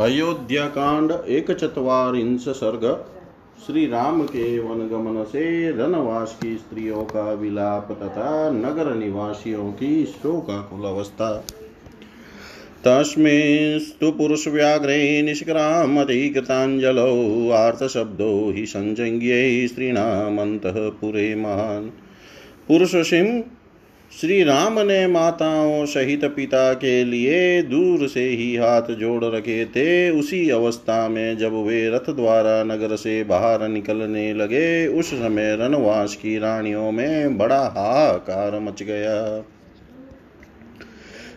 अयोध्या कांड एक चतवारिंश सर्ग। श्री राम के वनगमन से रनवास की स्त्रियों का विलाप तथा नगर निवासियों की शोकाकुल अवस्था। तस्मिंस्तु पुरुषव्याघ्रे निष्क्रामतिकृताञ्जलौ आर्तशब्दो हि सञ्जज्ञै स्त्रीणामन्तःपुरे महान् पुरुषसिंह श्री राम ने माताओं सहित पिता के लिए दूर से ही हाथ जोड़ रखे थे। उसी अवस्था में जब वे रथ द्वारा नगर से बाहर निकलने लगे, उस समय रणवास की रानियों में बड़ा हाहाकार मच गया।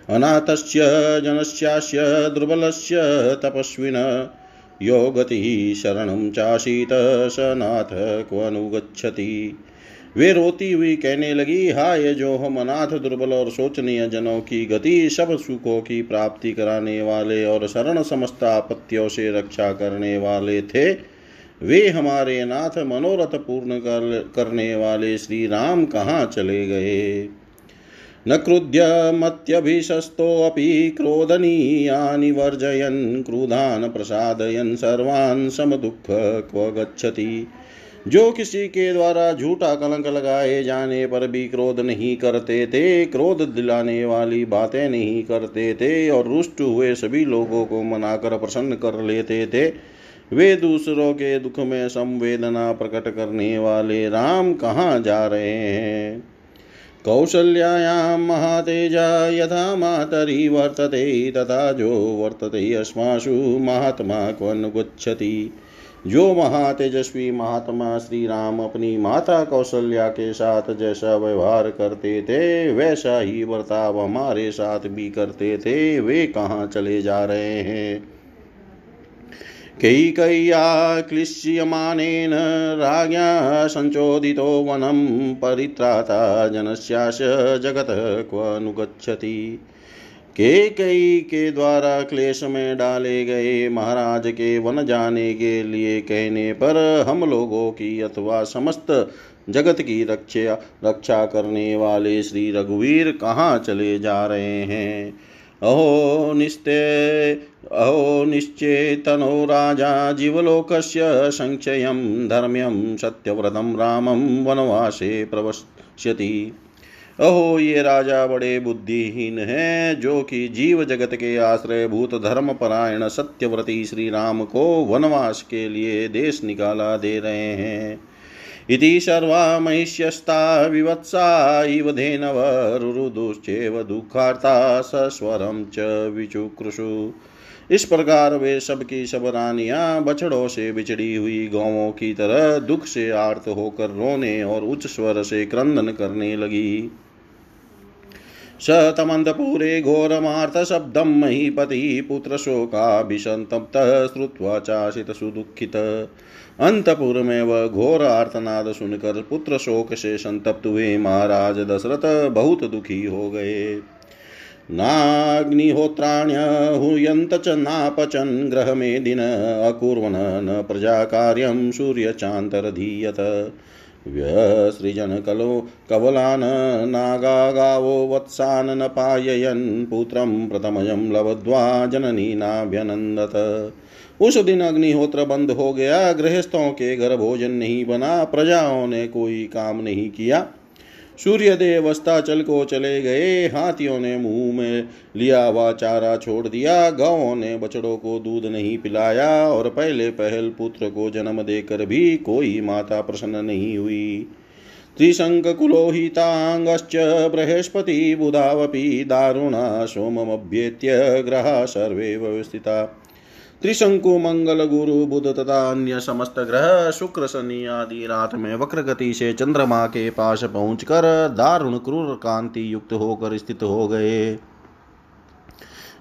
अनाथस्य, जनस्यास्य, दुर्बलस्य, तपस्विन, यो गतिः शरणं चासीत, स नाथ क्वनुगच्छति वे रोती हुई कहने लगी हाय जो हम अनाथ दुर्बल और शोचनीय जनों की गति सब सुखों की प्राप्ति कराने वाले और शरण समस्त आपत्तियों से रक्षा करने वाले थे वे हमारे नाथ मनोरथ पूर्ण कर, करने वाले श्री राम कहाँ चले गए? न क्रुध्यमत्यभिशस्तोऽपि क्रोधनीयानि वर्जयन् क्रुधान् प्रसादयन् सर्वान् समदुःख क्व गच्छति। जो किसी के द्वारा झूठा कलंक लगाए जाने पर भी क्रोध नहीं करते थे, क्रोध दिलाने वाली बातें नहीं करते थे और रुष्ट हुए सभी लोगों को मनाकर प्रसन्न कर लेते थे। वे दूसरों के दुख में संवेदना प्रकट करने वाले राम कहाँ जा रहे हैं? कौशल्यायां महातेजा यथा मातरी वर्तते, तथा जो वर्तते अस्मासु महात्मा क्वनुगच्छति जो महातेजस्वी महात्मा श्री राम अपनी माता कौशल्या के साथ जैसा व्यवहार करते थे, वैसा ही बर्ताव हमारे साथ भी करते थे। वे कहाँ चले जा रहे हैं? कैकय्या क्लिश्यमानेन राज्ञा सञ्चोदितो वनं परित्राता जनस्याश जगत क्व क्वनुगच्छति के कई के द्वारा क्लेश में डाले गए महाराज के वन जाने के लिए कहने पर हम लोगों की अथवा समस्त जगत की रक्षा रक्षा करने वाले श्री रघुवीर कहाँ चले जा रहे हैं? अहो निस्ते, अहो निश्चेतनो राजा जीवलोकस्य संक्षयं धर्म्यं, सत्यव्रतं रामं वनवासे प्रवश्यति। अहो ये राजा बड़े बुद्धिहीन हैं, जो कि जीव जगत के आश्रय भूत धर्म परायण सत्यव्रती श्री राम को वनवास के लिए देश निकाला दे रहे हैं। इति सर्वा महिष्यस्ता विवत्सा इव धेनवरुरुदुश्चेव दुःखार्ता सस्वरं च विचुकृषु। इस प्रकार वे सब सब रानियाँ बछड़ों से बिछड़ी हुई गौवों की तरह दुख से आर्त होकर रोने और उच्च स्वर से क्रंदन करने लगी। स तमन्तपुरे घोरमार्तशब्दं महीपतिः पुत्रशोकाभिसन्तप्तः श्रुत्वा चाशितसुदुःखित अंतपुर में वह घोर आर्तनाद सुनकर पुत्र शोक से संतप्त हुए महाराज दशरथ बहुत दुखी हो गए। नाग्निहोत्राण्यहूयन्त च नापचन् ग्रहमेदिन अकुर्वन् न प्रजा प्रजाकार्यं सूर्यचान्तरधीयत। व्यसृजनकलो कवलान् नागा गावो वत्सान् न पाययन् पुत्रं प्रथमयं जननी जननीनाभ्यनन्दत। उस दिन अग्निहोत्र बंद हो गया, गृहस्थों के घर भोजन नहीं बना, प्रजाओं ने कोई काम नहीं किया। सूर्यदेव अस्ताचल को चले गए। हाथियों ने मुँह में लिया हुआ चारा छोड़ दिया। गाँवों ने बछड़ों को दूध नहीं पिलाया और पहले पहल पुत्र को जन्म देकर भी कोई माता प्रसन्न नहीं हुई। त्रिशङ्कुलोहिताङ्गश्च बृहस्पति बुधावपि दारुणा सोममभ्येत्य ग्रहा सर्वे व्यवस्थिता। त्रिशंकु मंगल, गुरु, बुध तथा अन्य समस्त ग्रह, शुक्र, शनि आदि रात में वक्र गति से चंद्रमा के पास पहुंचकर दारुण, क्रूर, कांति युक्त होकर स्थित हो गए।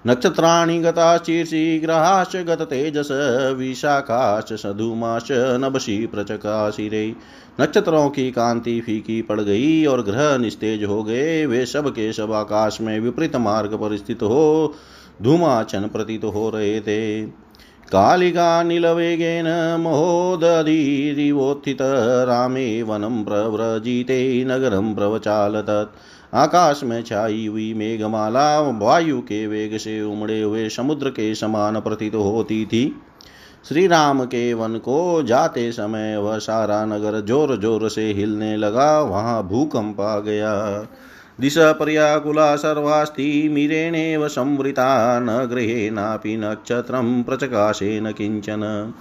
नक्षत्राणि गताशीर्षि ग्रहाश्च गततेजस विशाखाश्च सधुमाश्च नभसी प्रचकाशिरे। नक्षत्रों की कांति फीकी पड़ गई और ग्रह निस्तेज हो गए। वे सब के सब आकाश में विपरीत मार्ग पर स्थित हो, धूमाचन प्रतीत हो रहे थे। कालिकानिलवेगेन महोदधीरिवोत्थित रामे वनं प्रव्रजिते नगरं प्रवचालतत् आकाश में छाई हुई मेघमाला, वायु के वेग से उमड़े हुए समुद्र के समान प्रतीत होती थी। श्री राम के वन को जाते समय वह सारा नगर ज़ोर ज़ोर से हिलने लगा, वहाँ भूकंप आ गया। दिश पर्याकुला सर्वास्ति मीरेणेव संवृता न गृहे नापि नक्षत्रं प्रचकाशे न किंचन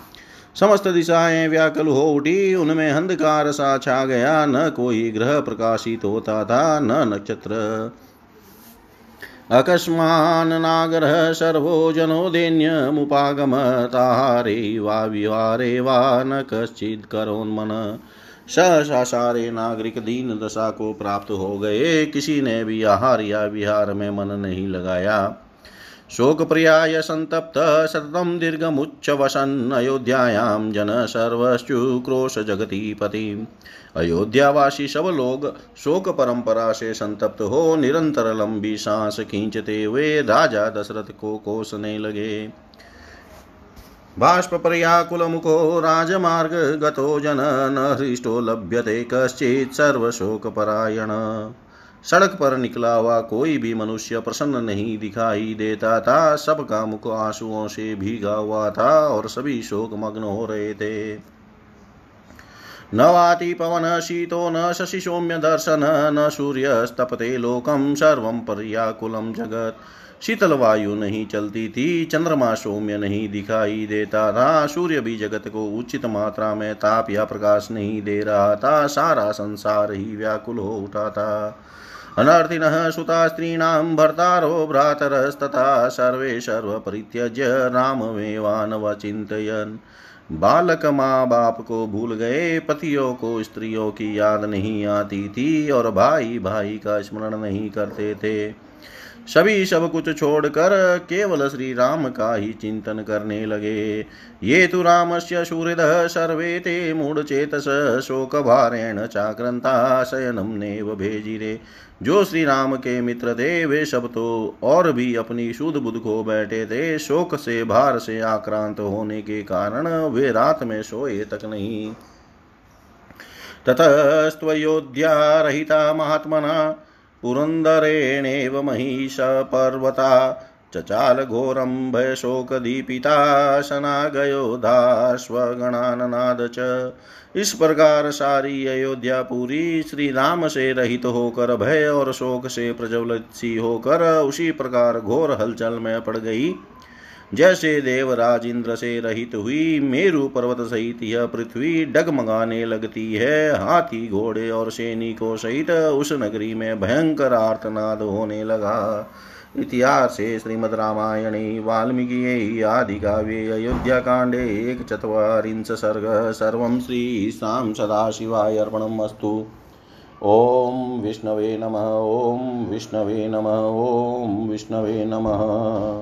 समस्त दिशाएँ व्याकुल हो उठी उनमें अंधकार सा छा गया, न कोई ग्रह प्रकाशित होता था न नक्षत्र। अकस्मान् नागरः सर्वो जनोदेन्यमुपागमताहारे वा विहारे वा न कश्चित् करोन्मन सहसा सारे नागरिक दीन दशा को प्राप्त हो गए। किसी ने भी आहार या विहार में मन नहीं लगाया। शोक प्रियाय संतप्त सततं दीर्घमुच्चवसन् अयोध्यायां जन सर्वश्चुक्रोश जगतीपति अयोध्यावासी सब लोग शोक परंपरा से संतप्त हो निरंतर लंबी सांस खींचते हुए राजा दशरथ को कोसने लगे। बाष्प मुखो राजमार्ग गतो जन न हृष्टो लभ्यते कश्चित् सर्वशोकपरायण। सड़क पर निकला हुआ कोई भी मनुष्य प्रसन्न नहीं दिखाई देता था। सबका मुख आंसुओं से भीगा हुआ था और सभी शोक मग्न हो रहे थे। न वाति पवन शीतो न शशि सौम्य दर्शन, न सूर्यस्तपते लोकम सर्व पर्याकुलम जगत। शीतल वायु नहीं चलती थी, चंद्रमा सौम्य नहीं दिखाई देता था। सूर्य भी जगत को उचित मात्रा में ताप या प्रकाश नहीं दे रहा था। सारा संसार ही व्याकुल हो उठा था। अनर्थिनः सुता स्त्रीणां भर्तारो भ्रातरस्तथा सर्वे सर्वपरित्यज्य राममेवानवचिन्तयन्। बालक माँ बाप को भूल गए, पतियों को, स्त्रियों की याद नहीं आती थी और भाई भाई का स्मरण नहीं करते थे। सभी सब कुछ छोड़कर केवल श्री राम का ही चिंतन करने लगे। ये तो राम से सूर्य सर्वे ते मूढ़चेतस शोक भारेण चाक्रंता शयनम नेव भेजिरे जो श्री राम के मित्र थे, वे सब तो और भी अपनी शुद्ध बुद्ध को बैठे थे। शोक से, भार से आक्रांत होने के कारण वे रात में सोए तक नहीं। ततस्त्वयोध्या रहिता महात्मना पुरन्दरेणेव महिषपर्वता चचालघोरं भयशोकदीपिता शनागयोधाश्वगणाननाद च। इस प्रकार सारी अयोध्या पूरी श्री राम से रहित तो होकर भय और शोक से प्रज्वलित सी होकर उसी प्रकार घोर हलचल में पड़ गई। जैसे देवराज इंद्र से रहित हुई मेरु पर्वत सहित यह पृथ्वी डगमगाने लगती है। हाथी, घोड़े और सैनिकों सहित उस नगरी में भयंकर आर्तनाद होने लगा। इतिहास श्रीमद् रामायणे, वाल्मीकि आदि काव्ये अयोध्याकाण्डे एकचत्वारिंश सर्ग, सर्व सर्वं श्रीशां सदाशिवाय अर्पणम् अस्तु। ॐ विष्णवे नमः ॐ विष्णवे नमः ॐ विष्णवे नमः।